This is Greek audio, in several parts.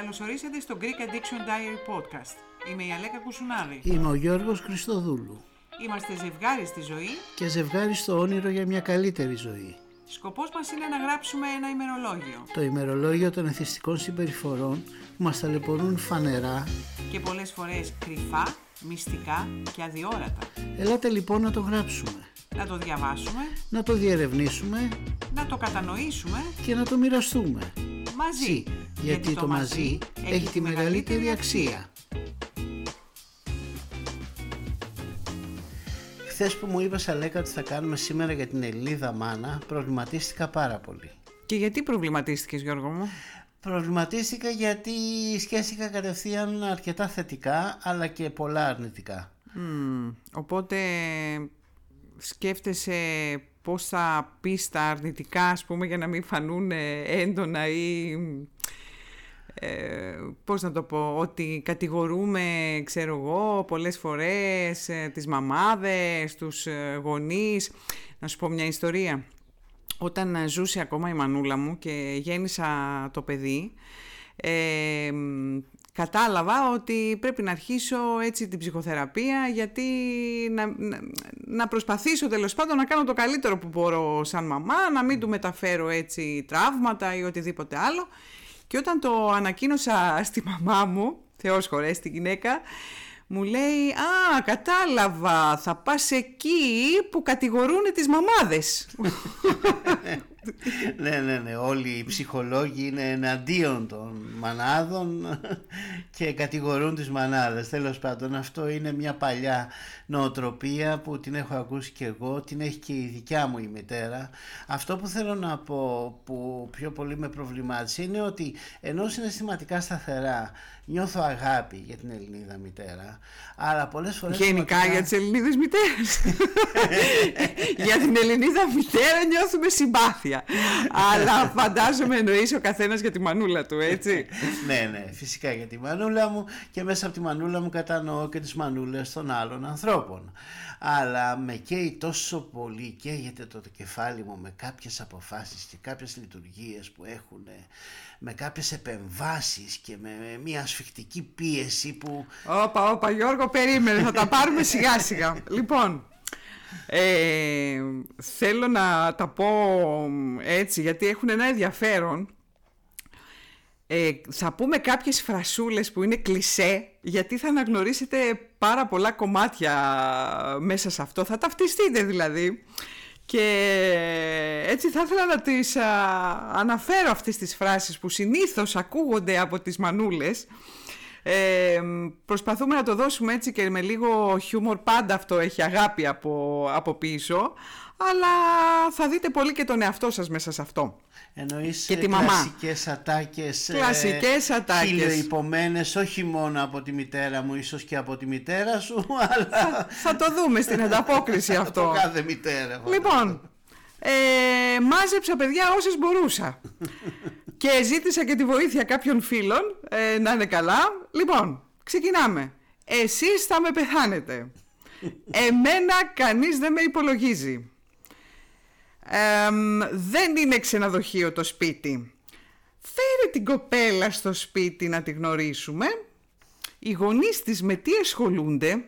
Καλωσορίσατε στο Greek Addiction Diary Podcast. Είμαι η Αλέκα Κουσουνάρη. Είμαι ο Γιώργος Χριστοδούλου. Είμαστε ζευγάρι στη ζωή Και ζευγάρι στο όνειρο για μια καλύτερη ζωή. Σκοπός μας είναι να γράψουμε ένα ημερολόγιο Το ημερολόγιο των εθιστικών συμπεριφορών που μας ταλαιπωρούν φανερά. και πολλές φορές κρυφά, μυστικά και αδιόρατα. Ελάτε λοιπόν να το γράψουμε, Να το διαβάσουμε, να το διερευνήσουμε να το κατανοήσουμε και να το μοιραστούμε. μαζί. Γιατί το μαζί έχει τη μεγαλύτερη αξία. Χθες που μου είπες Αλέκα ότι θα κάνουμε σήμερα για την Ελληνίδα μάνα, προβληματίστηκα πάρα πολύ. Και γιατί προβληματίστηκες Γιώργο μου; Προβληματίστηκα γιατί σκέφτηκα κατευθείαν αρκετά θετικά αλλά και πολλά αρνητικά. Μμμ, οπότε σκέφτεσαι πώς θα πεις τα αρνητικά ας πούμε για να μην φανούν ε, έντονα ή ε, πώς να το πω, ότι κατηγορούμε ξέρω εγώ πολλές φορές ε, τις μαμάδες, τους ε, γονείς. Να σου πω μια ιστορία. Όταν ε, ζούσε ακόμα η μανούλα μου και γέννησα το παιδί, ε, μ, κατάλαβα ότι πρέπει να αρχίσω έτσι την ψυχοθεραπεία γιατί να, να, να προσπαθήσω τέλος πάντων να κάνω το καλύτερο που μπορώ σαν μαμά, να μην του μεταφέρω έτσι τραύματα ή οτιδήποτε άλλο. Και όταν το ανακοίνωσα στη μαμά μου, Θεός χωρέσει τη γυναίκα, μου λέει «Α, κατάλαβα, θα πας εκεί που κατηγορούν τις μαμάδες». ναι, ναι, ναι. Όλοι οι ψυχολόγοι είναι εναντίον των μανάδων και κατηγορούν τις μανάδες. Τέλος πάντων, αυτό είναι μια παλιά νοοτροπία που την έχω ακούσει και εγώ, την έχει και η δικιά μου η μητέρα. Αυτό που θέλω να πω που πιο πολύ με προβλημάτισε είναι ότι ενώ συναισθηματικά σταθερά νιώθω αγάπη για την Ελληνίδα μητέρα, αλλά πολλές φορές... Γενικά σωματικά- για τις Ελληνίδες μητέρες. για την Ελληνίδα μητέρα νιώθουμε συμπάθεια. Αλλά φαντάζομαι εννοείς ο καθένας για τη μανούλα του, έτσι. ναι, ναι, φυσικά για τη μανούλα μου και μέσα από τη μανούλα μου κατανοώ και τις μανούλες των άλλων ανθρώπων. Αλλά με καίει τόσο πολύ, καίγεται το κεφάλι μου με κάποιες αποφάσεις και κάποιες λειτουργίες που έχουν, με κάποιες επεμβάσεις και με μια ασφικτική πίεση που... Όπα, όπα, Γιώργο, περίμενε, θα τα πάρουμε σιγά σιγά. Λοιπόν, ε, θέλω να τα πω έτσι, γιατί έχουν ένα ενδιαφέρον. Ε, θα πούμε κάποιες φρασούλες που είναι κλισέ, γιατί θα αναγνωρίσετε πάρα πολλά κομμάτια μέσα σε αυτό. Θα ταυτιστείτε δηλαδή. Και έτσι θα ήθελα να τις α, αναφέρω αυτές τις φράσεις που συνήθως ακούγονται από τις μανούλες. Ε, προσπαθούμε να το δώσουμε έτσι και με λίγο χιούμορ, πάντα αυτό έχει αγάπη από, από πίσω, αλλά θα δείτε πολύ και τον εαυτό σας μέσα σε αυτό. Εννοείς Και ε, τη μαμά. κλασικές ατάκες Κλασικές ατάκες. χιλιοϊπωμένες όχι μόνο από τη μητέρα μου ίσως και από τη μητέρα σου αλλά θα το δούμε στην ανταπόκριση αυτό. από κάθε μητέρα Λοιπόν, ε, μάζεψα παιδιά όσες μπορούσα και ζήτησα και τη βοήθεια κάποιων φίλων ε, να είναι καλά. Λοιπόν, ξεκινάμε. Εσείς θα με πεθάνετε. Εμένα κανείς δεν με υπολογίζει. Εμ, δεν είναι ξενοδοχείο το σπίτι. Φέρε την κοπέλα στο σπίτι να τη γνωρίσουμε. Οι γονείς της με τι ασχολούνται;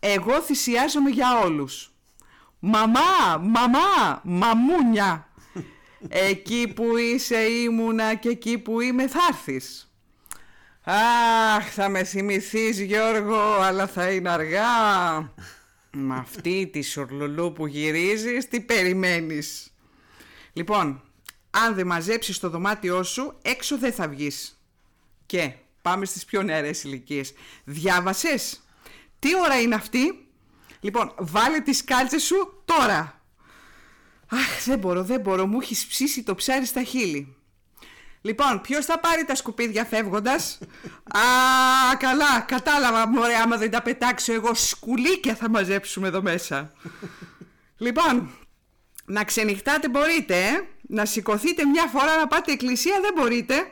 Εγώ θυσιάζομαι για όλους. Μαμά, μαμά, μαμούνια. Εκεί που είσαι ήμουνα και εκεί που είμαι θα έρθεις. Αχ, θα με θυμηθείς Γιώργο, αλλά θα είναι αργά. Με αυτή τη σορλουλού που γυρίζεις, τι περιμένεις. Λοιπόν, αν δεν μαζέψεις το δωμάτιό σου, έξω δεν θα βγεις. Και πάμε στις πιο νεαρές ηλικίες. Διάβασες; Τι ώρα είναι αυτή; Λοιπόν, βάλε τις κάλτσες σου τώρα. Αχ, δεν μπορώ, δεν μπορώ. Μου έχεις ψήσει το ψάρι στα χείλη. Λοιπόν, ποιος θα πάρει τα σκουπίδια φεύγοντας; Α, καλά, κατάλαβα, μωρέ, άμα δεν τα πετάξω εγώ, σκουλίκια θα μαζέψουμε εδώ μέσα. λοιπόν, να ξενυχτάτε μπορείτε, ε; να σηκωθείτε μια φορά να πάτε εκκλησία δεν μπορείτε.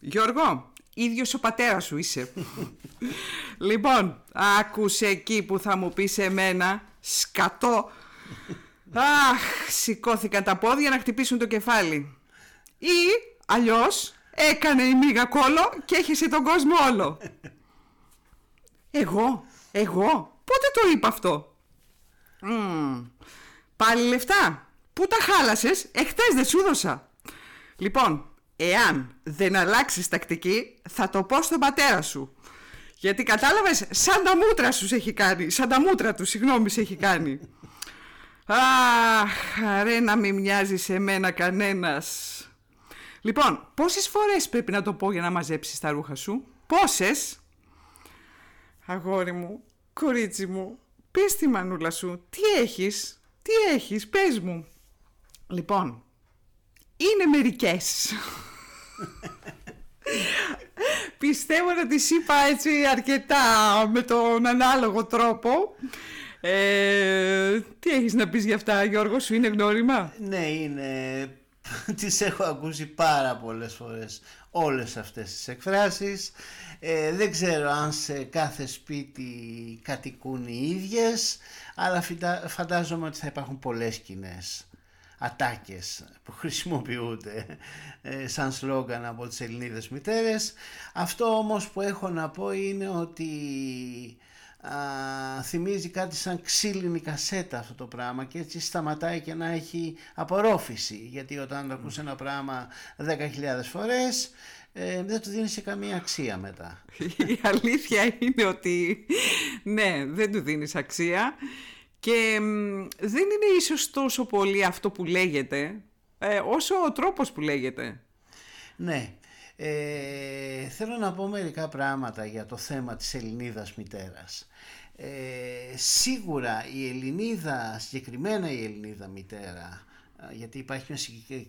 Γιώργο, ίδιος ο πατέρας σου είσαι. λοιπόν, άκουσε εκεί που θα μου πεις εμένα, σκατό. Αχ, σηκώθηκαν τα πόδια να χτυπήσουν το κεφάλι. Ή, αλλιώς, έκανε η μίγα κόλο και έχεσαι τον κόσμο όλο. Εγώ, εγώ, πότε το είπα αυτό; Πάλι λεφτά. Πού τα χάλασες, εχθές δεν σου δώσα. Λοιπόν, εάν δεν αλλάξεις τακτική, θα το πω στον πατέρα σου. Γιατί κατάλαβες, σαν τα μούτρα σου έχει κάνει, σαν τα μούτρα τους, συγγνώμη, σε έχει κάνει. Αχ, ρε να μην μοιάζει σε μένα κανένας. Λοιπόν, πόσες φορές πρέπει να το πω για να μαζέψεις τα ρούχα σου; Πόσες; Αγόρι μου, κορίτσι μου, πες τη μανούλα σου, τι έχεις, τι έχεις, πες μου. Λοιπόν, είναι μερικές. Πιστεύω να τις είπα έτσι αρκετά με τον ανάλογο τρόπο. Ε, τι έχεις να πεις για αυτά Γιώργο σου, είναι γνώριμα; Ναι, είναι τις έχω ακούσει πάρα πολλές φορές όλες αυτές τις εκφράσεις ε, δεν ξέρω αν σε κάθε σπίτι κατοικούν οι ίδιες αλλά φαντάζομαι ότι θα υπάρχουν πολλές κοινές ατάκες που χρησιμοποιούνται ε, σαν σλόγγαν από τις Ελληνίδες μητέρες αυτό όμως που έχω να πω είναι ότι α, θυμίζει κάτι σαν ξύλινη κασέτα αυτό το πράγμα και έτσι σταματάει και να έχει απορρόφηση γιατί όταν ακούς ένα πράγμα 10.000 φορές ε, δεν του δίνει σε καμία αξία μετά. Η αλήθεια είναι ότι ναι δεν του δίνεις αξία και δεν είναι ίσως τόσο πολύ αυτό που λέγεται ε, όσο ο τρόπος που λέγεται. Ναι, ε, θέλω να πω μερικά πράγματα για το θέμα της Ελληνίδας μητέρας. Ε, σίγουρα η Ελληνίδα, συγκεκριμένα η Ελληνίδα μητέρα, γιατί υπάρχει μια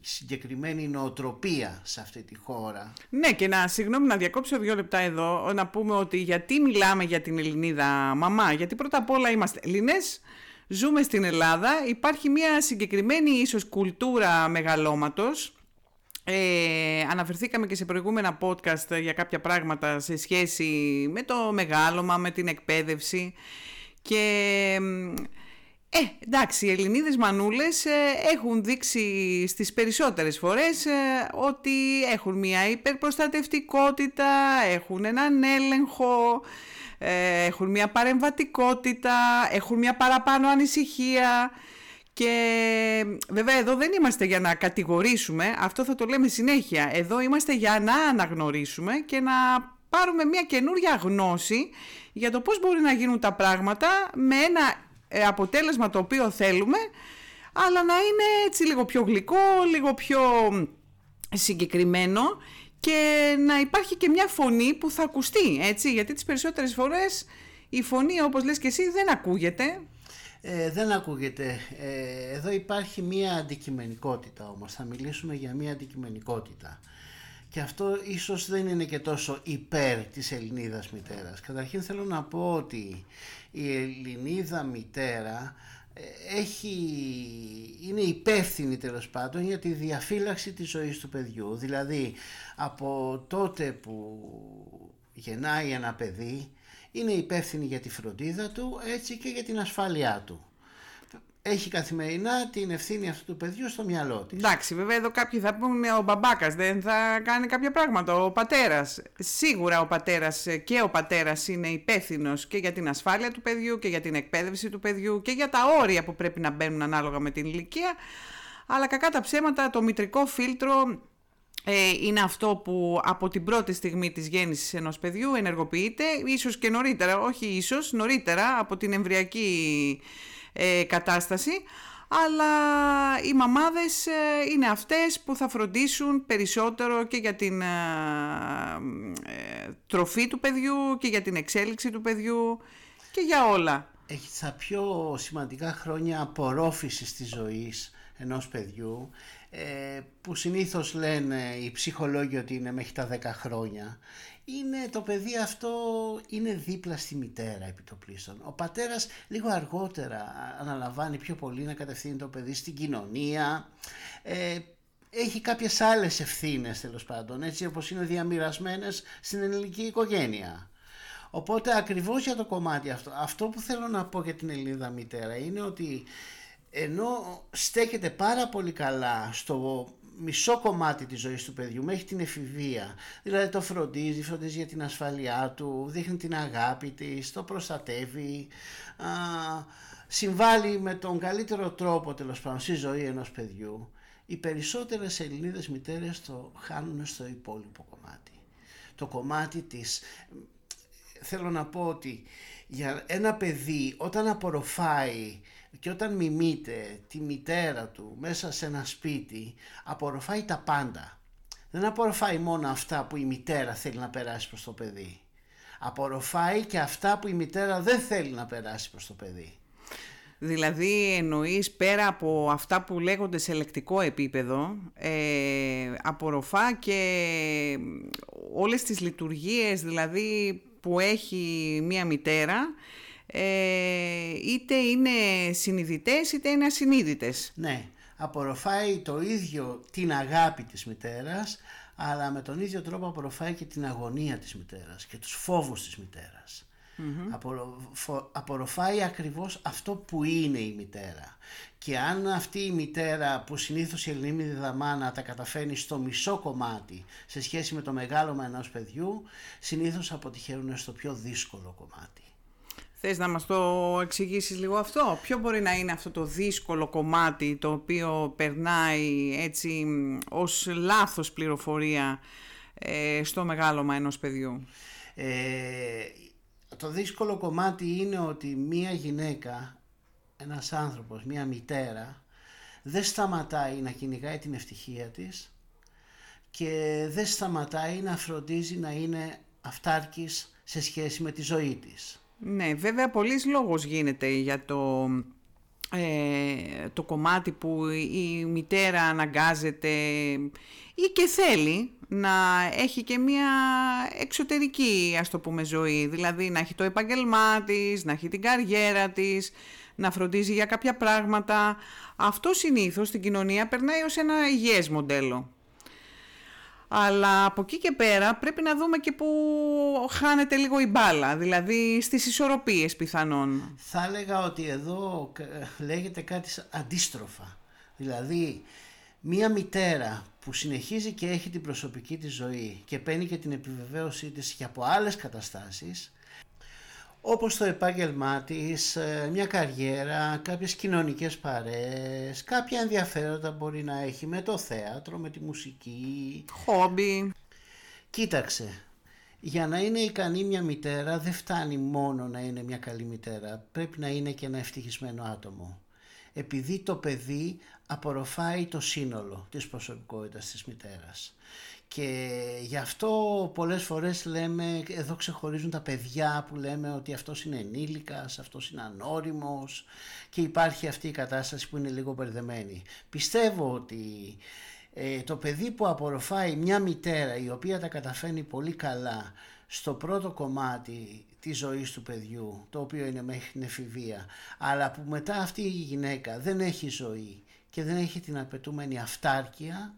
συγκεκριμένη νοοτροπία σε αυτή τη χώρα. Ναι και να, συγγνώμη να διακόψω δύο λεπτά εδώ, να πούμε ότι γιατί μιλάμε για την Ελληνίδα μαμά, γιατί πρώτα απ' όλα είμαστε Ελληνές, ζούμε στην Ελλάδα, υπάρχει μια συγκεκριμένη ίσως κουλτούρα μεγαλώματος, ε, αναφερθήκαμε και σε προηγούμενα podcast για κάποια πράγματα σε σχέση με το μεγάλωμα, με την εκπαίδευση. Και ε, εντάξει, οι Ελληνίδες μανούλες ε, έχουν δείξει στις περισσότερες φορές ε, ότι έχουν μια υπερπροστατευτικότητα, έχουν έναν έλεγχο, ε, έχουν μια παρεμβατικότητα, έχουν μια παραπάνω ανησυχία και βέβαια εδώ δεν είμαστε για να κατηγορήσουμε, αυτό θα το λέμε συνέχεια. Εδώ είμαστε για να αναγνωρίσουμε και να πάρουμε μια καινούρια γνώση για το πώς μπορεί να γίνουν τα πράγματα με ένα ε, αποτέλεσμα το οποίο θέλουμε, αλλά να είναι έτσι λίγο πιο γλυκό, λίγο πιο συγκεκριμένο και να υπάρχει και μια φωνή που θα ακουστεί, έτσι, γιατί τις περισσότερες φορές η φωνή όπως λες και εσύ δεν ακούγεται ε, δεν ακούγεται. Ε, εδώ υπάρχει μία αντικειμενικότητα όμως. Θα μιλήσουμε για μία αντικειμενικότητα. Και αυτό ίσως δεν είναι και τόσο υπέρ της Ελληνίδας μητέρας. Καταρχήν θέλω να πω ότι η Ελληνίδα μητέρα ε, έχει, είναι υπεύθυνη τέλος πάντων για τη διαφύλαξη της ζωής του παιδιού. Δηλαδή από τότε που γεννάει ένα παιδί είναι υπεύθυνη για τη φροντίδα του έτσι και για την ασφάλειά του. Έχει καθημερινά την ευθύνη αυτού του παιδιού στο μυαλό της. Εντάξει, βέβαια εδώ κάποιοι θα πούνε ο μπαμπάκας δεν θα κάνει κάποια πράγματα. Ο πατέρας. Σίγουρα ο πατέρας και ο πατέρας είναι υπεύθυνος και για την ασφάλεια του παιδιού και για την εκπαίδευση του παιδιού και για τα όρια που πρέπει να μπαίνουν ανάλογα με την ηλικία. Αλλά κακά τα ψέματα, το μητρικό φίλτρο ε, είναι αυτό που από την πρώτη στιγμή της γέννησης ενός παιδιού ενεργοποιείται, ίσως και νωρίτερα, όχι ίσως, νωρίτερα από την εμβριακή ε, κατάσταση, αλλά οι μαμάδες ε, είναι αυτές που θα φροντίσουν περισσότερο και για την τροφή του παιδιού και για την εξέλιξη του παιδιού και για όλα. Έχει τα πιο σημαντικά χρόνια απορρόφησης της ζωής ενός παιδιού ε, που συνήθως λένε οι ψυχολόγοι ότι είναι μέχρι τα 10 χρόνια είναι το παιδί αυτό είναι δίπλα στη μητέρα επί το πλήστον. Ο πατέρας λίγο αργότερα αναλαμβάνει πιο πολύ να κατευθύνει το παιδί στην κοινωνία ε, έχει κάποιες άλλες ευθύνες τέλος πάντων έτσι όπως είναι διαμοιρασμένες στην ελληνική οικογένεια. Οπότε ακριβώς για το κομμάτι αυτό, αυτό που θέλω να πω για την Ελληνίδα μητέρα είναι ότι ενώ στέκεται πάρα πολύ καλά στο μισό κομμάτι της ζωής του παιδιού μέχρι την εφηβεία. Δηλαδή το φροντίζει, φροντίζει για την ασφαλειά του, δείχνει την αγάπη της, το προστατεύει, α, συμβάλλει με τον καλύτερο τρόπο τέλος πάντων στη ζωή ενός παιδιού. Οι περισσότερες Ελληνίδες μητέρες το χάνουν στο υπόλοιπο κομμάτι. Το κομμάτι της... Θέλω να πω ότι για ένα παιδί όταν απορροφάει και όταν μιμείται τη μητέρα του μέσα σε ένα σπίτι απορροφάει τα πάντα. Δεν απορροφάει μόνο αυτά που η μητέρα θέλει να περάσει προς το παιδί. Απορροφάει και αυτά που η μητέρα δεν θέλει να περάσει προς το παιδί. Δηλαδή εννοείς πέρα από αυτά που λέγονται σε λεκτικό επίπεδο, ε, απορροφά και όλες τις λειτουργίες δηλαδή που έχει μία μητέρα, ε, είτε είναι συνειδητές είτε είναι ασυνείδητες. Ναι, απορροφάει το ίδιο την αγάπη της μητέρας, αλλά με τον ίδιο τρόπο απορροφάει και την αγωνία της μητέρας και τους φόβους της μητέρας. Απορροφάει ακριβώς αυτό που είναι η μητέρα. Και αν αυτή η μητέρα που συνήθως η ελληνική διδαμάνα τα καταφέρνει στο μισό κομμάτι σε σχέση με το μεγάλωμα ενός παιδιού, συνήθως αποτυχαίνουν στο πιο δύσκολο κομμάτι. Θες να μας το εξηγήσεις λίγο αυτό; Ποιο μπορεί να είναι αυτό το δύσκολο κομμάτι το οποίο περνάει έτσι ως λάθος πληροφορία ε, στο μεγάλωμα ενός παιδιού; Ε, το δύσκολο κομμάτι είναι ότι μία γυναίκα, ένας άνθρωπος, μία μητέρα δεν σταματάει να κυνηγάει την ευτυχία της και δεν σταματάει να φροντίζει να είναι αυτάρκης σε σχέση με τη ζωή της. Ναι, βέβαια πολλής λόγος γίνεται για το, ε, το κομμάτι που η μητέρα αναγκάζεται ή και θέλει να έχει και μια εξωτερική ας το πούμε ζωή, δηλαδή να έχει το επαγγελμά της, να έχει την καριέρα της, να φροντίζει για κάποια πράγματα. Αυτό συνήθως στην κοινωνία περνάει ως ένα υγιές μοντέλο. Αλλά από εκεί και πέρα πρέπει να δούμε και που χάνεται λίγο η μπάλα, δηλαδή στις ισορροπίες πιθανόν. Θα έλεγα ότι εδώ λέγεται κάτι αντίστροφα. Δηλαδή μία μητέρα που συνεχίζει και έχει την προσωπική της ζωή και παίρνει και την επιβεβαίωσή της και από άλλες καταστάσεις όπως το επάγγελμά της, ε, μια καριέρα, κάποιες κοινωνικές παρέες, κάποια ενδιαφέροντα μπορεί να έχει με το θέατρο, με τη μουσική. Χόμπι. Κοίταξε, για να είναι ικανή μια μητέρα δεν φτάνει μόνο να είναι μια καλή μητέρα, πρέπει να είναι και ένα ευτυχισμένο άτομο. Επειδή το παιδί απορροφάει το σύνολο της προσωπικότητας της μητέρας. Και γι' αυτό πολλές φορές λέμε, εδώ ξεχωρίζουν τα παιδιά που λέμε ότι αυτός είναι ενήλικας, αυτός είναι ανώριμος και υπάρχει αυτή η κατάσταση που είναι λίγο μπερδεμένη. Πιστεύω ότι ε, το παιδί που απορροφάει μια μητέρα η οποία τα καταφέρνει πολύ καλά στο πρώτο κομμάτι της ζωής του παιδιού, το οποίο είναι μέχρι την εφηβεία, αλλά που μετά αυτή η γυναίκα δεν έχει ζωή και δεν έχει την απαιτούμενη αυτάρκεια,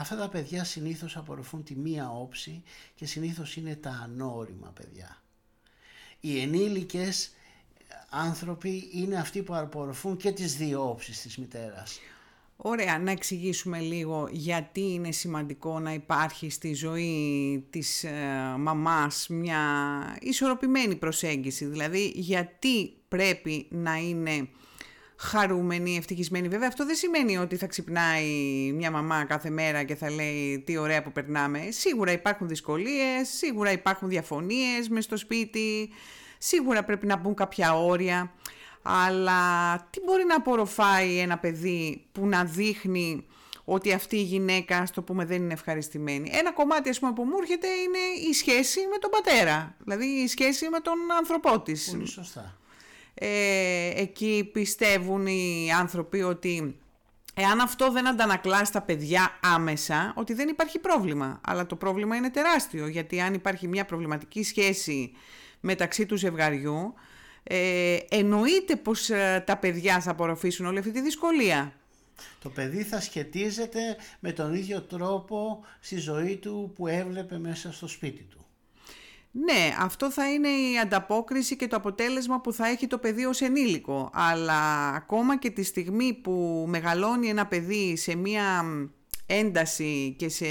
αυτά τα παιδιά συνήθως απορροφούν τη μία όψη και συνήθως είναι τα ανώριμα παιδιά. Οι ενήλικες άνθρωποι είναι αυτοί που απορροφούν και τις δύο όψεις της μητέρας. Ωραία, να εξηγήσουμε λίγο γιατί είναι σημαντικό να υπάρχει στη ζωή της ε, μαμάς μια ισορροπημένη προσέγγιση. Δηλαδή, γιατί πρέπει να είναι χαρούμενη, ευτυχισμένη. Βέβαια αυτό δεν σημαίνει ότι θα ξυπνάει μια μαμά κάθε μέρα και θα λέει τι ωραία που περνάμε. Σίγουρα υπάρχουν δυσκολίες, σίγουρα υπάρχουν διαφωνίες μες στο σπίτι, σίγουρα πρέπει να μπουν κάποια όρια. Αλλά τι μπορεί να απορροφάει ένα παιδί που να δείχνει ότι αυτή η γυναίκα, ας το πούμε, δεν είναι ευχαριστημένη; Ένα κομμάτι, ας πούμε, που μου έρχεται είναι η σχέση με τον πατέρα. Δηλαδή η σχέση με τον άνθρωπό της. Πολύ σωστά. Ε, εκεί πιστεύουν οι άνθρωποι ότι εάν αυτό δεν αντανακλά στα παιδιά άμεσα, ότι δεν υπάρχει πρόβλημα. Αλλά το πρόβλημα είναι τεράστιο, γιατί αν υπάρχει μια προβληματική σχέση μεταξύ του ζευγαριού, ε, εννοείται πως ε, τα παιδιά θα απορροφήσουν όλη αυτή τη δυσκολία. Το παιδί θα σχετίζεται με τον ίδιο τρόπο στη ζωή του που έβλεπε μέσα στο σπίτι του. Ναι, αυτό θα είναι η ανταπόκριση και το αποτέλεσμα που θα έχει το παιδί ως ενήλικο. Αλλά ακόμα και τη στιγμή που μεγαλώνει ένα παιδί σε μια ένταση και σε,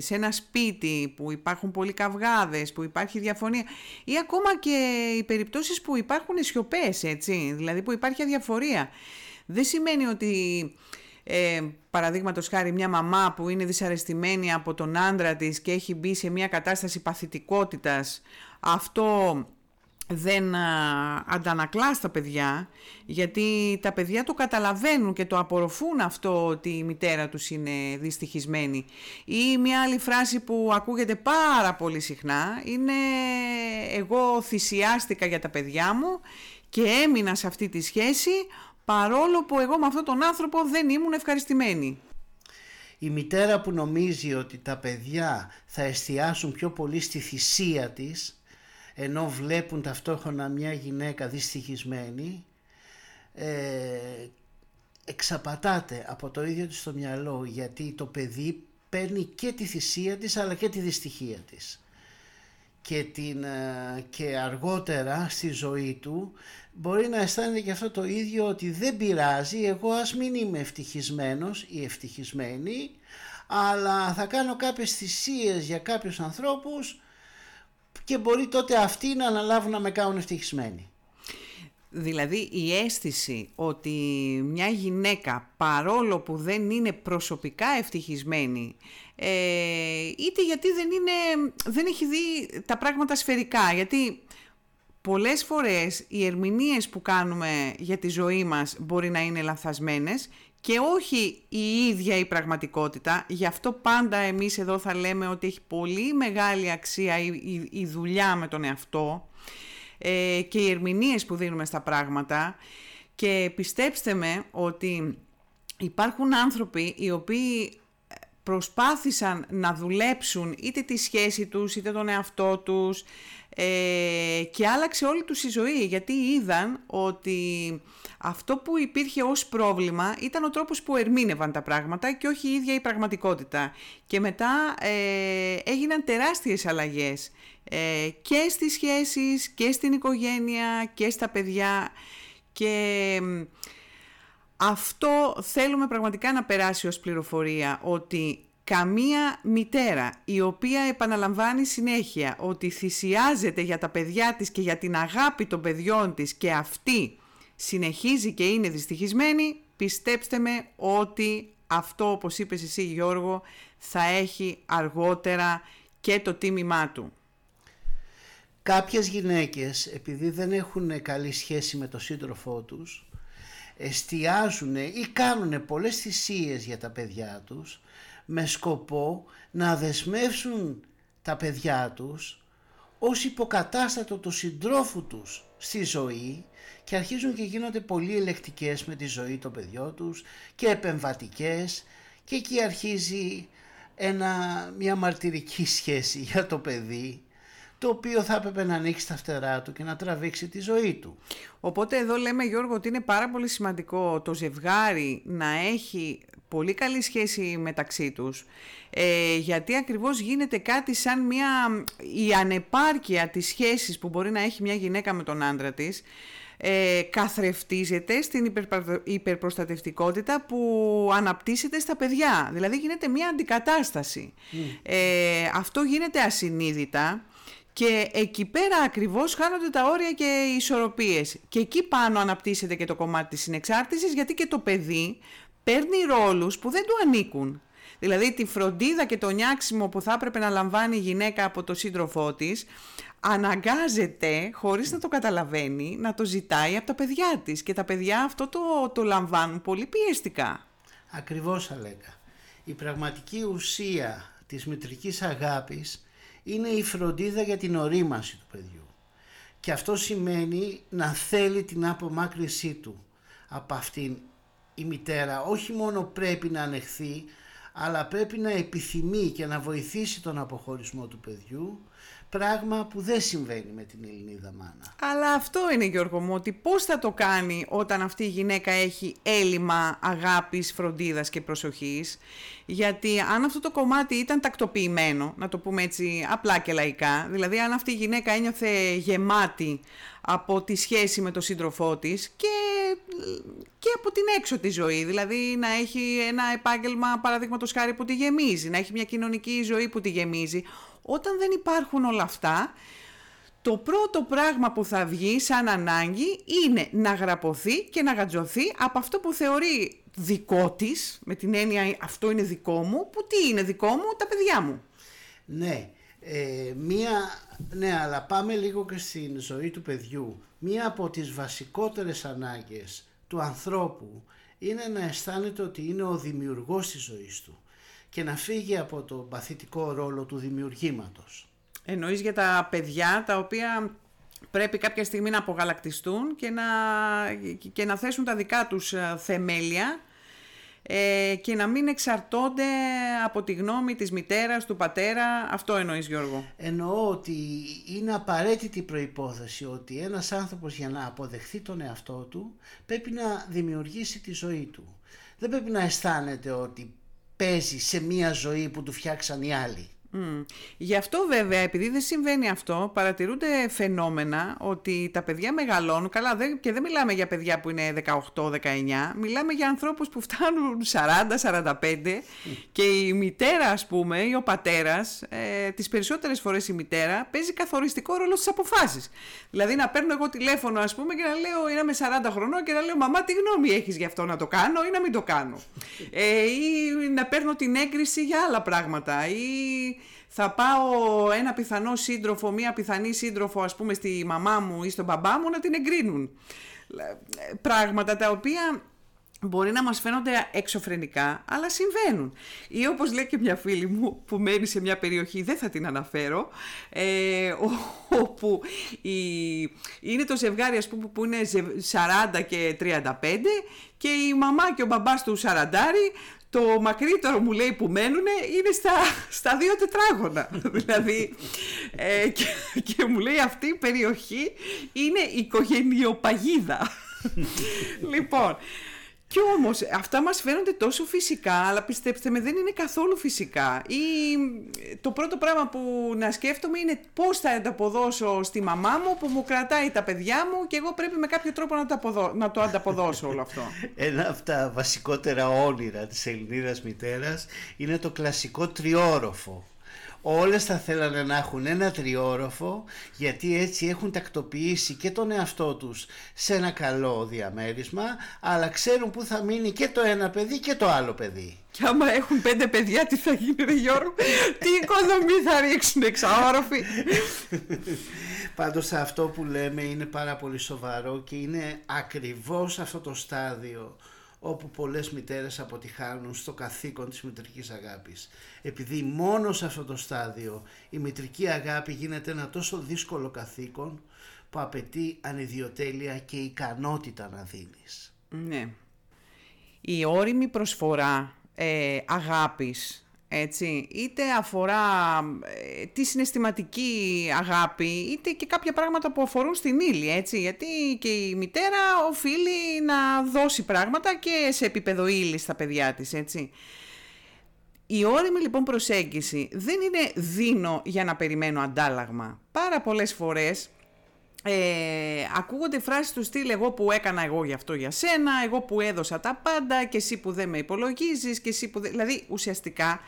σε ένα σπίτι που υπάρχουν πολλοί καυγάδες, που υπάρχει διαφωνία ή ακόμα και οι περιπτώσεις που υπάρχουν σιωπές, έτσι, δηλαδή που υπάρχει αδιαφορία. Δεν σημαίνει ότι ε, παραδείγματος χάρη μια μαμά που είναι δυσαρεστημένη από τον άντρα της και έχει μπει σε μια κατάσταση παθητικότητας, αυτό δεν αντανακλά στα παιδιά, γιατί τα παιδιά το καταλαβαίνουν και το απορροφούν αυτό ότι η μητέρα τους είναι δυστυχισμένη. Ή μια άλλη φράση που ακούγεται πάρα πολύ συχνά είναι «εγώ θυσιάστηκα για τα παιδιά μου και έμεινα σε αυτή τη σχέση παρόλο που εγώ με αυτόν τον άνθρωπο δεν ήμουν ευχαριστημένη». Η μητέρα που νομίζει ότι τα παιδιά θα εστιάσουν πιο πολύ στη θυσία της ενώ βλέπουν ταυτόχρονα μια γυναίκα δυστυχισμένη ε, εξαπατάται από το ίδιο της το μυαλό γιατί το παιδί παίρνει και τη θυσία της αλλά και τη δυστυχία της και, την, ε, και αργότερα στη ζωή του μπορεί να αισθάνεται και αυτό το ίδιο ότι δεν πειράζει εγώ ας μην είμαι ευτυχισμένος ή ευτυχισμένη αλλά θα κάνω κάποιες θυσίες για κάποιους ανθρώπους και μπορεί τότε αυτοί να αναλάβουν να με κάνουν ευτυχισμένοι. Δηλαδή η αίσθηση ότι μια γυναίκα παρόλο που δεν είναι προσωπικά ευτυχισμένη ε, είτε γιατί δεν, είναι, δεν έχει δει τα πράγματα σφαιρικά γιατί πολλές φορές οι ερμηνείες που κάνουμε για τη ζωή μας μπορεί να είναι λαθασμένες και όχι η ίδια η πραγματικότητα. Γι' αυτό πάντα εμείς εδώ θα λέμε ότι έχει πολύ μεγάλη αξία η, η, δουλειά με τον εαυτό ε, και οι ερμηνείες που δίνουμε στα πράγματα. Και πιστέψτε με ότι υπάρχουν άνθρωποι οι οποίοι προσπάθησαν να δουλέψουν είτε τη σχέση τους είτε τον εαυτό τους ε, και άλλαξε όλη τους η ζωή γιατί είδαν ότι αυτό που υπήρχε ως πρόβλημα ήταν ο τρόπος που ερμήνευαν τα πράγματα και όχι η ίδια η πραγματικότητα. Και μετά ε, έγιναν τεράστιες αλλαγές ε, και στις σχέσεις και στην οικογένεια και στα παιδιά και... Αυτό θέλουμε πραγματικά να περάσει ως πληροφορία, ότι καμία μητέρα η οποία επαναλαμβάνει συνέχεια ότι θυσιάζεται για τα παιδιά της και για την αγάπη των παιδιών της και αυτή συνεχίζει και είναι δυστυχισμένη, πιστέψτε με ότι αυτό όπως είπες εσύ Γιώργο θα έχει αργότερα και το τίμημά του. Κάποιες γυναίκες επειδή δεν έχουν καλή σχέση με τον σύντροφό τους εστιάζουν ή κάνουν πολλές θυσίες για τα παιδιά τους με σκοπό να δεσμεύσουν τα παιδιά τους ως υποκατάστατο του συντρόφου τους στη ζωή και αρχίζουν και γίνονται πολύ ελεκτικές με τη ζωή των παιδιών τους και επεμβατικές και εκεί αρχίζει ένα, μια μαρτυρική σχέση για το παιδί το οποίο θα έπρεπε να ανοίξει τα φτερά του και να τραβήξει τη ζωή του. Οπότε εδώ λέμε Γιώργο ότι είναι πάρα πολύ σημαντικό το ζευγάρι να έχει πολύ καλή σχέση μεταξύ τους ε, γιατί ακριβώς γίνεται κάτι σαν μια η ανεπάρκεια της σχέσης που μπορεί να έχει μια γυναίκα με τον άντρα της ε, καθρεφτίζεται στην υπερπροστατευτικότητα που αναπτύσσεται στα παιδιά. Δηλαδή γίνεται μια αντικατάσταση. Ε, αυτό γίνεται ασυνείδητα και εκεί πέρα ακριβώς χάνονται τα όρια και οι ισορροπίες. Και εκεί πάνω αναπτύσσεται και το κομμάτι της συνεξάρτησης γιατί και το παιδί παίρνει ρόλους που δεν του ανήκουν. Δηλαδή τη φροντίδα και το νιάξιμο που θα έπρεπε να λαμβάνει η γυναίκα από το σύντροφό της αναγκάζεται, χωρίς να το καταλαβαίνει, να το ζητάει από τα παιδιά της. Και τα παιδιά αυτό το, το λαμβάνουν πολύ πιεστικά. Ακριβώς Αλέκα. Η πραγματική ουσία της μητρικής αγάπης είναι η φροντίδα για την ορίμαση του παιδιού. Και αυτό σημαίνει να θέλει την απομάκρυσή του από αυτήν η μητέρα. Όχι μόνο πρέπει να ανεχθεί, αλλά πρέπει να επιθυμεί και να βοηθήσει τον αποχωρισμό του παιδιού Πράγμα που δεν συμβαίνει με την Ελληνίδα μάνα. Αλλά αυτό είναι Γιώργο μου, ότι πώς θα το κάνει όταν αυτή η γυναίκα έχει έλλειμμα αγάπης, φροντίδας και προσοχής; Γιατί αν αυτό το κομμάτι ήταν τακτοποιημένο, να το πούμε έτσι απλά και λαϊκά, δηλαδή αν αυτή η γυναίκα ένιωθε γεμάτη από τη σχέση με τον σύντροφό της και και από την έξω τη ζωή. Δηλαδή να έχει ένα επάγγελμα, παραδείγματος χάρη, που τη γεμίζει, να έχει μια κοινωνική ζωή που τη γεμίζει. Όταν δεν υπάρχουν όλα αυτά, το πρώτο πράγμα που θα βγει σαν ανάγκη είναι να γραπωθεί και να γατζωθεί από αυτό που θεωρεί δικό της, με την έννοια αυτό είναι δικό μου, που τι είναι δικό μου, τα παιδιά μου. Ναι, ε, μία, ναι, αλλά πάμε λίγο και στην ζωή του παιδιού. Μία από τις βασικότερες ανάγκες του ανθρώπου είναι να αισθάνεται ότι είναι ο δημιουργός της ζωής του και να φύγει από το παθητικό ρόλο του δημιουργήματος. Εννοείς για τα παιδιά τα οποία πρέπει κάποια στιγμή να απογαλακτιστούν και να, και να θέσουν τα δικά τους ε, θεμέλια ε, και να μην εξαρτώνται από τη γνώμη της μητέρας, του πατέρα. Αυτό εννοείς Γιώργο; Εννοώ ότι είναι απαραίτητη προϋπόθεση ότι ένας άνθρωπος για να αποδεχθεί τον εαυτό του πρέπει να δημιουργήσει τη ζωή του. Δεν πρέπει να αισθάνεται ότι παίζει σε μία ζωή που του φτιάξαν οι άλλοι. Mm. Γι' αυτό βέβαια, επειδή δεν συμβαίνει αυτό, παρατηρούνται φαινόμενα ότι τα παιδιά μεγαλώνουν. Καλά, δεν, και δεν μιλάμε για παιδιά που είναι 18-19, μιλάμε για ανθρώπους που φτάνουν 40-45 και η μητέρα, ας πούμε, ή ο πατέρας, ε, τις περισσότερες φορές η μητέρα, παίζει καθοριστικό ρόλο στις αποφάσεις. Δηλαδή να παίρνω εγώ τηλέφωνο, ας πούμε, και να λέω, είναι με 40 χρονών και να λέω, μαμά, τι γνώμη έχεις γι' αυτό να το κάνω ή να μην το κάνω; ε, ή να παίρνω την έγκριση για άλλα πράγματα ή θα πάω ένα πιθανό σύντροφο, μία πιθανή σύντροφο ας πούμε στη μαμά μου ή στον μπαμπά μου να την εγκρίνουν. Πράγματα τα οποία μπορεί να μας φαίνονται εξωφρενικά, αλλά συμβαίνουν. Ή όπως λέει και μια φίλη μου που μένει σε μια περιοχή, δεν θα την αναφέρω, ε, όπου η, είναι το ζευγάρι ας πούμε που είναι 40 και 35 και η μαμά και ο μπαμπάς του 40 το μακρύτερο μου λέει που μένουν είναι στα, στα δύο τετράγωνα. δηλαδή, ε, και, και μου λέει αυτή η περιοχή είναι οικογενειοπαγίδα. λοιπόν, και όμως αυτά μας φαίνονται τόσο φυσικά, αλλά πιστέψτε με δεν είναι καθόλου φυσικά. Ή το πρώτο πράγμα που να σκέφτομαι είναι πώς θα ανταποδώσω στη μαμά μου που μου κρατάει τα παιδιά μου και εγώ πρέπει με κάποιο τρόπο να το, να το ανταποδώσω όλο αυτό. Ένα από τα βασικότερα όνειρα της Ελληνίδας μητέρας είναι το κλασικό τριόροφο όλες θα θέλανε να έχουν ένα τριόροφο γιατί έτσι έχουν τακτοποιήσει και τον εαυτό τους σε ένα καλό διαμέρισμα αλλά ξέρουν που θα μείνει και το ένα παιδί και το άλλο παιδί. Και άμα έχουν πέντε παιδιά τι θα γίνει ρε Γιώργο, τι οικοδομή θα ρίξουν εξαόροφοι; Πάντως αυτό που λέμε είναι πάρα πολύ σοβαρό και είναι ακριβώς αυτό το στάδιο όπου πολλές μητέρες αποτυχάνουν στο καθήκον της μητρικής αγάπης. Επειδή μόνος σε αυτό το στάδιο η μητρική αγάπη γίνεται ένα τόσο δύσκολο καθήκον που απαιτεί ανιδιοτέλεια και ικανότητα να δίνεις. Ναι. Η όριμη προσφορά ε, αγάπης έτσι, είτε αφορά ε, τη συναισθηματική αγάπη, είτε και κάποια πράγματα που αφορούν στην ύλη, έτσι, γιατί και η μητέρα οφείλει να δώσει πράγματα και σε επίπεδο ύλης στα παιδιά της, έτσι. Η όρημη λοιπόν προσέγγιση δεν είναι δίνω για να περιμένω αντάλλαγμα. Πάρα πολλές φορές ε, ακούγονται φράσεις του στυλ εγώ που έκανα εγώ γι' αυτό για σένα, εγώ που έδωσα τα πάντα και εσύ που δεν με υπολογίζεις και εσύ που δεν... Δηλαδή ουσιαστικά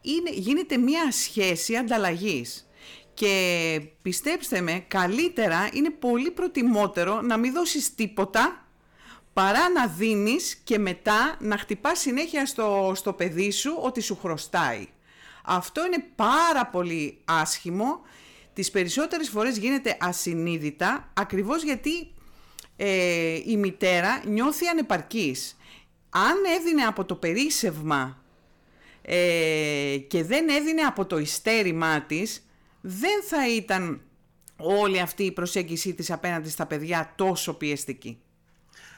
είναι, γίνεται μια σχέση ανταλλαγής. Και πιστέψτε με, καλύτερα είναι πολύ προτιμότερο να μην δώσεις τίποτα παρά να δίνεις και μετά να χτυπάς συνέχεια στο, στο παιδί σου ότι σου χρωστάει. Αυτό είναι πάρα πολύ άσχημο τις περισσότερες φορές γίνεται ασυνείδητα ακριβώς γιατί ε, η μητέρα νιώθει ανεπαρκής. Αν έδινε από το περίσευμα ε, και δεν έδινε από το ιστέρημά της, δεν θα ήταν όλη αυτή η προσέγγιση της απέναντι στα παιδιά τόσο πιεστική.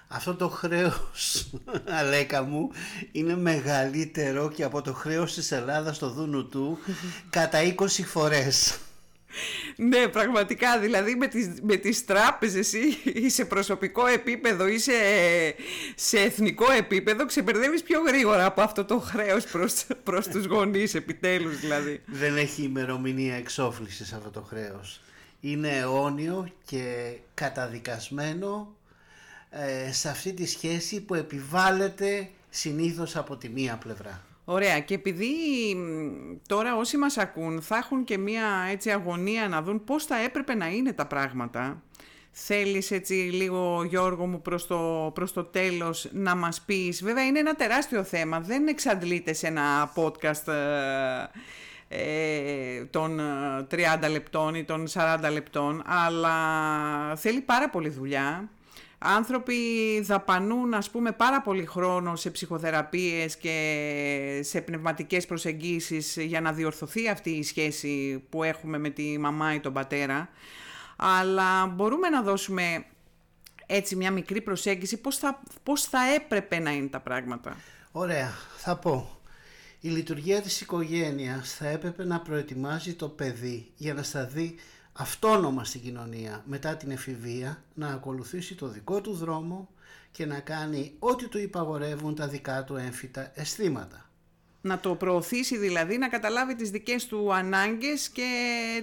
Αυτό το χρέος, Αλέκα μου, είναι μεγαλύτερο και από το χρέος της Ελλάδας στο δούνου του κατά 20 φορές ναι, πραγματικά, δηλαδή με τις, με τις τράπεζες ή, σε προσωπικό επίπεδο ή σε, εθνικό επίπεδο ξεπερδεύεις πιο γρήγορα από αυτό το χρέος προς, προς τους γονείς επιτέλους δηλαδή. Δεν έχει ημερομηνία εξόφλησης αυτό το χρέος. Είναι αιώνιο και καταδικασμένο ε, σε αυτή τη σχέση που επιβάλλεται συνήθως από τη μία πλευρά. Ωραία. Και επειδή τώρα όσοι μας ακούν θα έχουν και μία έτσι αγωνία να δουν πώς θα έπρεπε να είναι τα πράγματα. Θέλεις έτσι λίγο Γιώργο μου προς το, προς το τέλος να μας πεις, βέβαια είναι ένα τεράστιο θέμα, δεν εξαντλείται σε ένα podcast ε, ε των 30 λεπτών ή των 40 λεπτών, αλλά θέλει πάρα πολύ δουλειά Άνθρωποι δαπανούν ας πούμε πάρα πολύ χρόνο σε ψυχοθεραπείες και σε πνευματικές προσεγγίσεις για να διορθωθεί αυτή η σχέση που έχουμε με τη μαμά ή τον πατέρα. Αλλά μπορούμε να δώσουμε έτσι μια μικρή προσέγγιση πώς θα, πώς θα έπρεπε να είναι τα πράγματα. Ωραία, θα πω. Η λειτουργία της οικογένειας θα έπρεπε να προετοιμάζει το παιδί για να σταθεί αυτόνομα στην κοινωνία μετά την εφηβεία να ακολουθήσει το δικό του δρόμο και να κάνει ό,τι του υπαγορεύουν τα δικά του έμφυτα αισθήματα. Να το προωθήσει δηλαδή, να καταλάβει τις δικές του ανάγκες και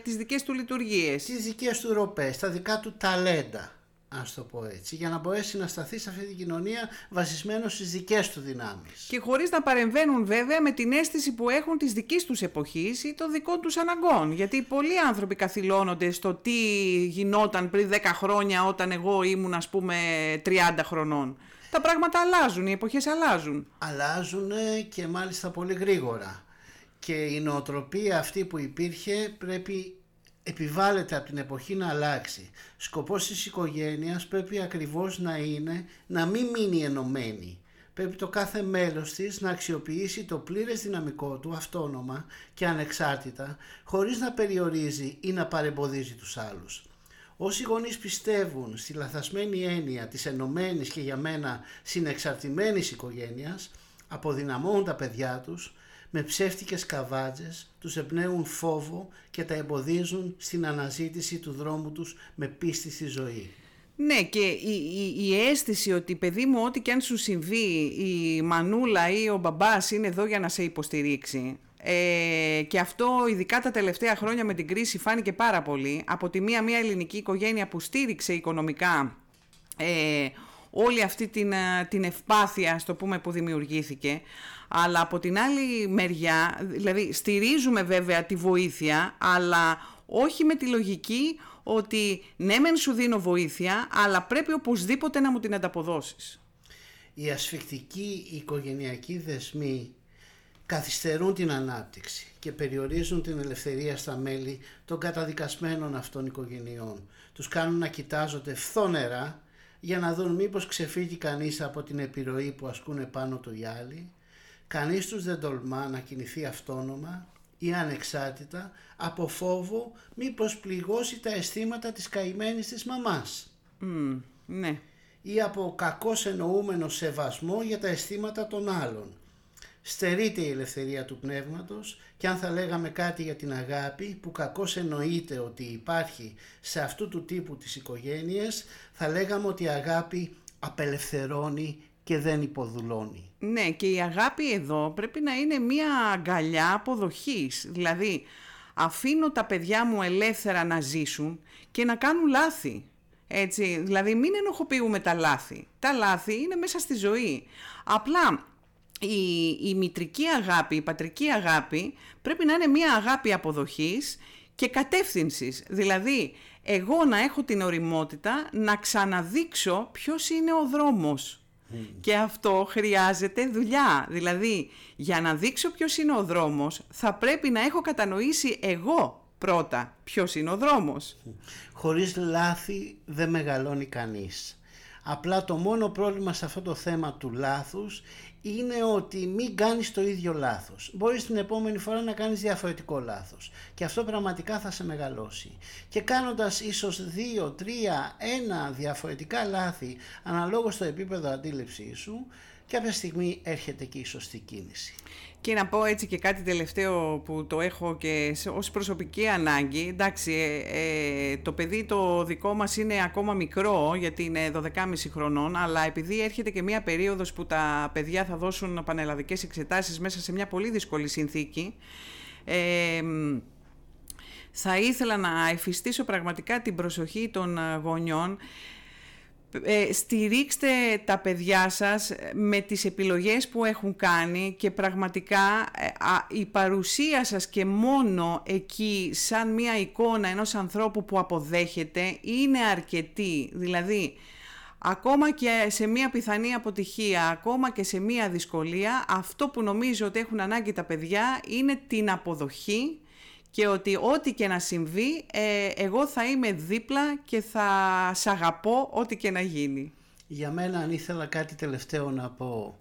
τις δικές του λειτουργίες. Τις δικές του ροπές, τα δικά του ταλέντα ας το πω έτσι, για να μπορέσει να σταθεί σε αυτή την κοινωνία βασισμένος στις δικές του δυνάμεις. Και χωρίς να παρεμβαίνουν βέβαια με την αίσθηση που έχουν της δικής τους εποχής ή των δικών τους αναγκών. Γιατί πολλοί άνθρωποι καθυλώνονται στο τι γινόταν πριν 10 χρόνια όταν εγώ ήμουν ας πούμε 30 χρονών. Τα πράγματα αλλάζουν, οι εποχές αλλάζουν. Αλλάζουν και μάλιστα πολύ γρήγορα. Και η νοοτροπία αυτή που υπήρχε πρέπει επιβάλλεται από την εποχή να αλλάξει. Σκοπός της οικογένειας πρέπει ακριβώς να είναι να μην μείνει ενωμένη. Πρέπει το κάθε μέλος της να αξιοποιήσει το πλήρες δυναμικό του αυτόνομα και ανεξάρτητα χωρίς να περιορίζει ή να παρεμποδίζει τους άλλους. Όσοι γονείς πιστεύουν στη λαθασμένη έννοια της ενωμένης και για μένα συνεξαρτημένης οικογένειας αποδυναμώνουν τα παιδιά τους με ψεύτικες καβάτζες, τους εμπνέουν φόβο και τα εμποδίζουν στην αναζήτηση του δρόμου τους με πίστη στη ζωή. Ναι και η, η, αίσθηση ότι παιδί μου ό,τι και αν σου συμβεί η μανούλα ή ο μπαμπάς είναι εδώ για να σε υποστηρίξει ε, και αυτό ειδικά τα τελευταία χρόνια με την κρίση φάνηκε πάρα πολύ από τη μία μια ελληνική οικογένεια που στήριξε οικονομικά ε, όλη αυτή την, ε, την ευπάθεια, στο πούμε, που δημιουργήθηκε. Αλλά από την άλλη μεριά, δηλαδή στηρίζουμε βέβαια τη βοήθεια, αλλά όχι με τη λογική ότι ναι μεν σου δίνω βοήθεια, αλλά πρέπει οπωσδήποτε να μου την ανταποδώσεις. Οι ασφικτικοί οικογενειακοί δεσμοί καθυστερούν την ανάπτυξη και περιορίζουν την ελευθερία στα μέλη των καταδικασμένων αυτών οικογενειών. Τους κάνουν να κοιτάζονται φθόνερα για να δουν μήπως ξεφύγει κανείς από την επιρροή που ασκούν πάνω του οι άλλοι. Κανείς τους δεν τολμά να κινηθεί αυτόνομα ή ανεξάρτητα από φόβο μήπως πληγώσει τα αισθήματα της καημένης της μαμάς. ναι. Ή από κακός εννοούμενο σεβασμό για τα αισθήματα των άλλων στερείται η ελευθερία του πνεύματος και αν θα λέγαμε κάτι για την αγάπη που κακώς εννοείται ότι υπάρχει σε αυτού του τύπου της οικογένειας θα λέγαμε ότι η αγάπη απελευθερώνει και δεν υποδουλώνει. Ναι και η αγάπη εδώ πρέπει να είναι μια αγκαλιά αποδοχής δηλαδή αφήνω τα παιδιά μου ελεύθερα να ζήσουν και να κάνουν λάθη. Έτσι, δηλαδή μην ενοχοποιούμε τα λάθη. Τα λάθη είναι μέσα στη ζωή. Απλά η, η μητρική αγάπη, η πατρική αγάπη πρέπει να είναι μια αγάπη αποδοχής και κατεύθυνσης. Δηλαδή, εγώ να έχω την οριμότητα να ξαναδείξω ποιος είναι ο δρόμος. Και αυτό χρειάζεται δουλειά. Δηλαδή, για να δείξω ποιος είναι ο δρόμος, θα πρέπει να έχω κατανοήσει εγώ πρώτα ποιος είναι ο δρόμος. Χωρίς λάθη δεν μεγαλώνει κανείς. Απλά το μόνο πρόβλημα σε αυτό το θέμα του λάθους είναι ότι μην κάνεις το ίδιο λάθος. Μπορείς την επόμενη φορά να κάνεις διαφορετικό λάθος και αυτό πραγματικά θα σε μεγαλώσει. Και κάνοντας ίσως δύο, τρία, ένα διαφορετικά λάθη αναλόγως στο επίπεδο αντίληψής σου, κάποια στιγμή έρχεται και η σωστή κίνηση. Και να πω έτσι και κάτι τελευταίο που το έχω και ως προσωπική ανάγκη. Εντάξει, ε, ε, το παιδί το δικό μας είναι ακόμα μικρό, γιατί είναι 12,5 χρονών, αλλά επειδή έρχεται και μια περίοδος που τα παιδιά θα δώσουν πανελλαδικές εξετάσεις μέσα σε μια πολύ δύσκολη συνθήκη, ε, θα ήθελα να εφιστήσω πραγματικά την προσοχή των γονιών Ε, στηρίξτε τα παιδιά σας με τις επιλογές που έχουν κάνει και πραγματικά ε, η παρουσία σας και μόνο εκεί σαν μια εικόνα ενός ανθρώπου που αποδέχεται είναι αρκετή. Δηλαδή, ακόμα και σε μια πιθανή αποτυχία, ακόμα και σε μια δυσκολία, αυτό που νομίζω ότι έχουν ανάγκη τα παιδιά είναι την αποδοχή και ότι ό,τι και να συμβεί, ε, εγώ θα είμαι δίπλα και θα σ' αγαπώ ό,τι και να γίνει. Για μένα αν ήθελα κάτι τελευταίο να πω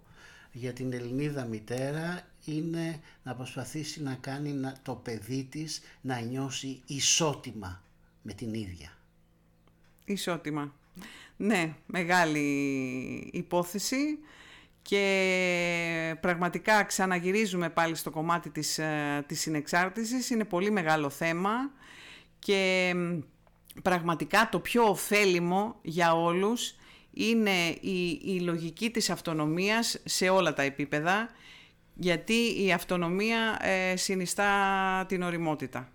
για την Ελληνίδα μητέρα είναι να προσπαθήσει να κάνει το παιδί της να νιώσει ισότιμα με την ίδια. Ισότιμα. Ναι, μεγάλη υπόθεση και πραγματικά ξαναγυρίζουμε πάλι στο κομμάτι της, ε, της συνεξάρτησης. Είναι πολύ μεγάλο θέμα και πραγματικά το πιο ωφέλιμο για όλους είναι η, η λογική της αυτονομίας σε όλα τα επίπεδα γιατί η αυτονομία ε, συνιστά την οριμότητα.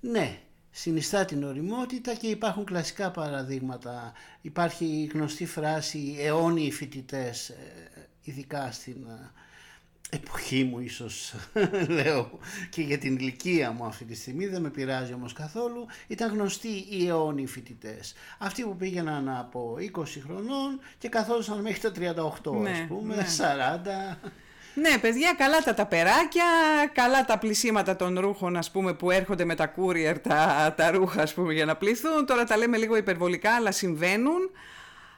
Ναι, συνιστά την οριμότητα και υπάρχουν κλασικά παραδείγματα. Υπάρχει η γνωστή φράση «αιώνιοι φοιτητές, ε, ειδικά στην ε, εποχή μου ίσως λέω και για την ηλικία μου αυτή τη στιγμή δεν με πειράζει όμως καθόλου ήταν γνωστοί οι αιώνιοι φοιτητές. αυτοί που πήγαιναν από 20 χρονών και καθόντουσαν μέχρι τα 38 ναι, ας πούμε ναι. 40 ναι, παιδιά, καλά τα ταπεράκια, καλά τα πλησίματα των ρούχων, ας πούμε, που έρχονται με τα courier τα, τα ρούχα, ας πούμε, για να πληθούν. Τώρα τα λέμε λίγο υπερβολικά, αλλά συμβαίνουν.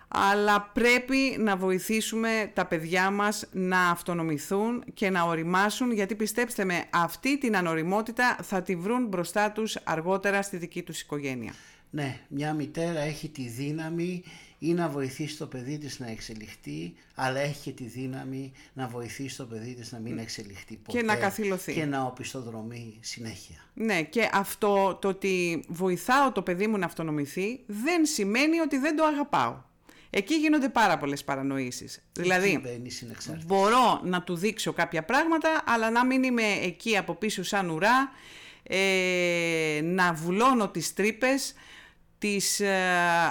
Αλλά πρέπει να βοηθήσουμε τα παιδιά μας να αυτονομηθούν και να οριμάσουν, γιατί πιστέψτε με, αυτή την ανοριμότητα θα τη βρουν μπροστά τους αργότερα στη δική τους οικογένεια. Ναι, μια μητέρα έχει τη δύναμη ή να βοηθήσει το παιδί της να εξελιχθεί, αλλά έχει και τη δύναμη να βοηθήσει το παιδί της να μην εξελιχθεί ποτέ. Και να καθυλωθεί. Και να οπισθοδρομεί συνέχεια. Ναι, και αυτό το ότι βοηθάω το παιδί μου να αυτονομηθεί δεν σημαίνει ότι δεν το αγαπάω. Εκεί γίνονται πάρα πολλές παρανοήσεις. Δηλαδή, μπορώ να του δείξω κάποια πράγματα, αλλά να μην είμαι εκεί από πίσω σαν ουρά, ε, να βουλώνω τις τρύπες, της ε,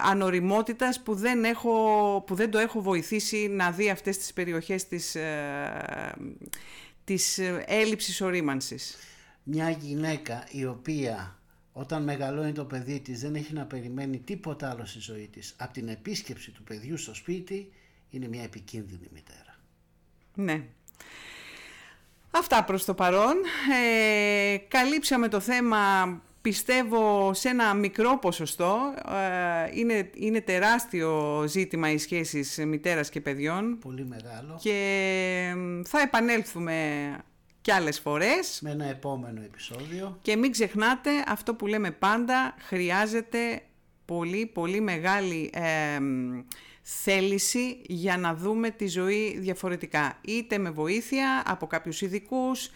ανοριμότητας που δεν, έχω, που δεν το έχω βοηθήσει να δει αυτές τις περιοχές της, ε, της ε, έλλειψης ορίμανσης. Μια γυναίκα η οποία όταν μεγαλώνει το παιδί της δεν έχει να περιμένει τίποτα άλλο στη ζωή της από την επίσκεψη του παιδιού στο σπίτι είναι μια επικίνδυνη μητέρα. Ναι. Αυτά προς το παρόν. Ε, καλύψαμε το θέμα πιστεύω σε ένα μικρό ποσοστό. Ε, είναι, είναι τεράστιο ζήτημα οι σχέσεις μητέρας και παιδιών. Πολύ μεγάλο. Και θα επανέλθουμε κι άλλες φορές. Με ένα επόμενο επεισόδιο. Και μην ξεχνάτε αυτό που λέμε πάντα, χρειάζεται πολύ πολύ μεγάλη θέληση για να δούμε τη ζωή διαφορετικά. Είτε με βοήθεια από κάποιους ειδικούς,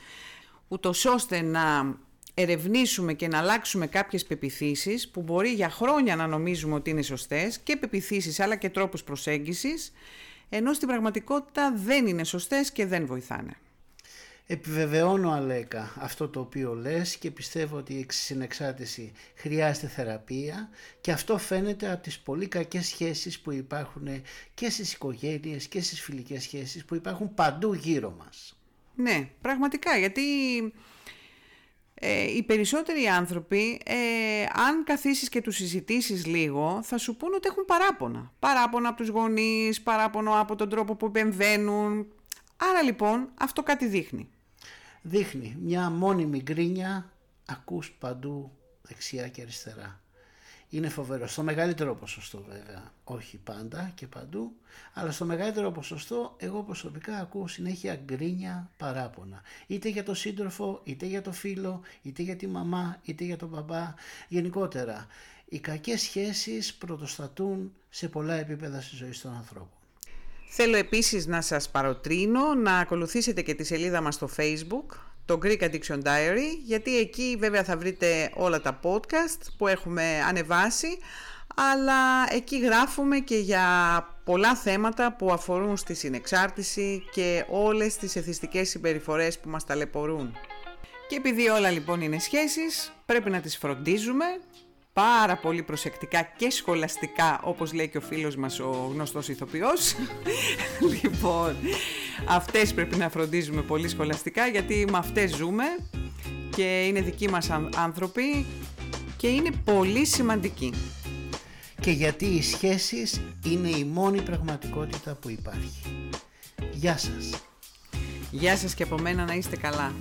ούτως ώστε να ερευνήσουμε και να αλλάξουμε κάποιες πεπιθήσεις που μπορεί για χρόνια να νομίζουμε ότι είναι σωστές και πεπιθήσεις αλλά και τρόπους προσέγγισης ενώ στην πραγματικότητα δεν είναι σωστές και δεν βοηθάνε. Επιβεβαιώνω Αλέκα αυτό το οποίο λες και πιστεύω ότι η συνεξάρτηση χρειάζεται θεραπεία και αυτό φαίνεται από τις πολύ κακές σχέσεις που υπάρχουν και στις οικογένειες και στις φιλικές σχέσεις που υπάρχουν παντού γύρω μας. Ναι, πραγματικά γιατί ε, οι περισσότεροι άνθρωποι, ε, αν καθίσεις και τους συζητήσεις λίγο, θα σου πούν ότι έχουν παράπονα. Παράπονα από τους γονείς, παράπονο από τον τρόπο που επεμβαίνουν. Άρα λοιπόν αυτό κάτι δείχνει. Δείχνει μια μόνιμη γκρίνια, ακούς παντού δεξιά και αριστερά είναι φοβερό. Στο μεγαλύτερο ποσοστό βέβαια, όχι πάντα και παντού, αλλά στο μεγαλύτερο ποσοστό εγώ προσωπικά ακούω συνέχεια γκρίνια παράπονα. Είτε για το σύντροφο, είτε για το φίλο, είτε για τη μαμά, είτε για τον μπαμπά. Γενικότερα, οι κακές σχέσεις πρωτοστατούν σε πολλά επίπεδα στη ζωή των ανθρώπων. Θέλω επίσης να σας παροτρύνω να ακολουθήσετε και τη σελίδα μας στο Facebook, το Greek Addiction Diary, γιατί εκεί βέβαια θα βρείτε όλα τα podcast που έχουμε ανεβάσει, αλλά εκεί γράφουμε και για πολλά θέματα που αφορούν στη συνεξάρτηση και όλες τις εθιστικές συμπεριφορές που μας ταλαιπωρούν. Και επειδή όλα λοιπόν είναι σχέσεις, πρέπει να τις φροντίζουμε πάρα πολύ προσεκτικά και σχολαστικά όπως λέει και ο φίλος μας ο γνωστός ηθοποιός. Λοιπόν αυτές πρέπει να φροντίζουμε πολύ σχολαστικά γιατί με αυτές ζούμε και είναι δικοί μας άνθρωποι και είναι πολύ σημαντικοί. Και γιατί οι σχέσεις είναι η μόνη πραγματικότητα που υπάρχει. Γεια σας. Γεια σας και από μένα να είστε καλά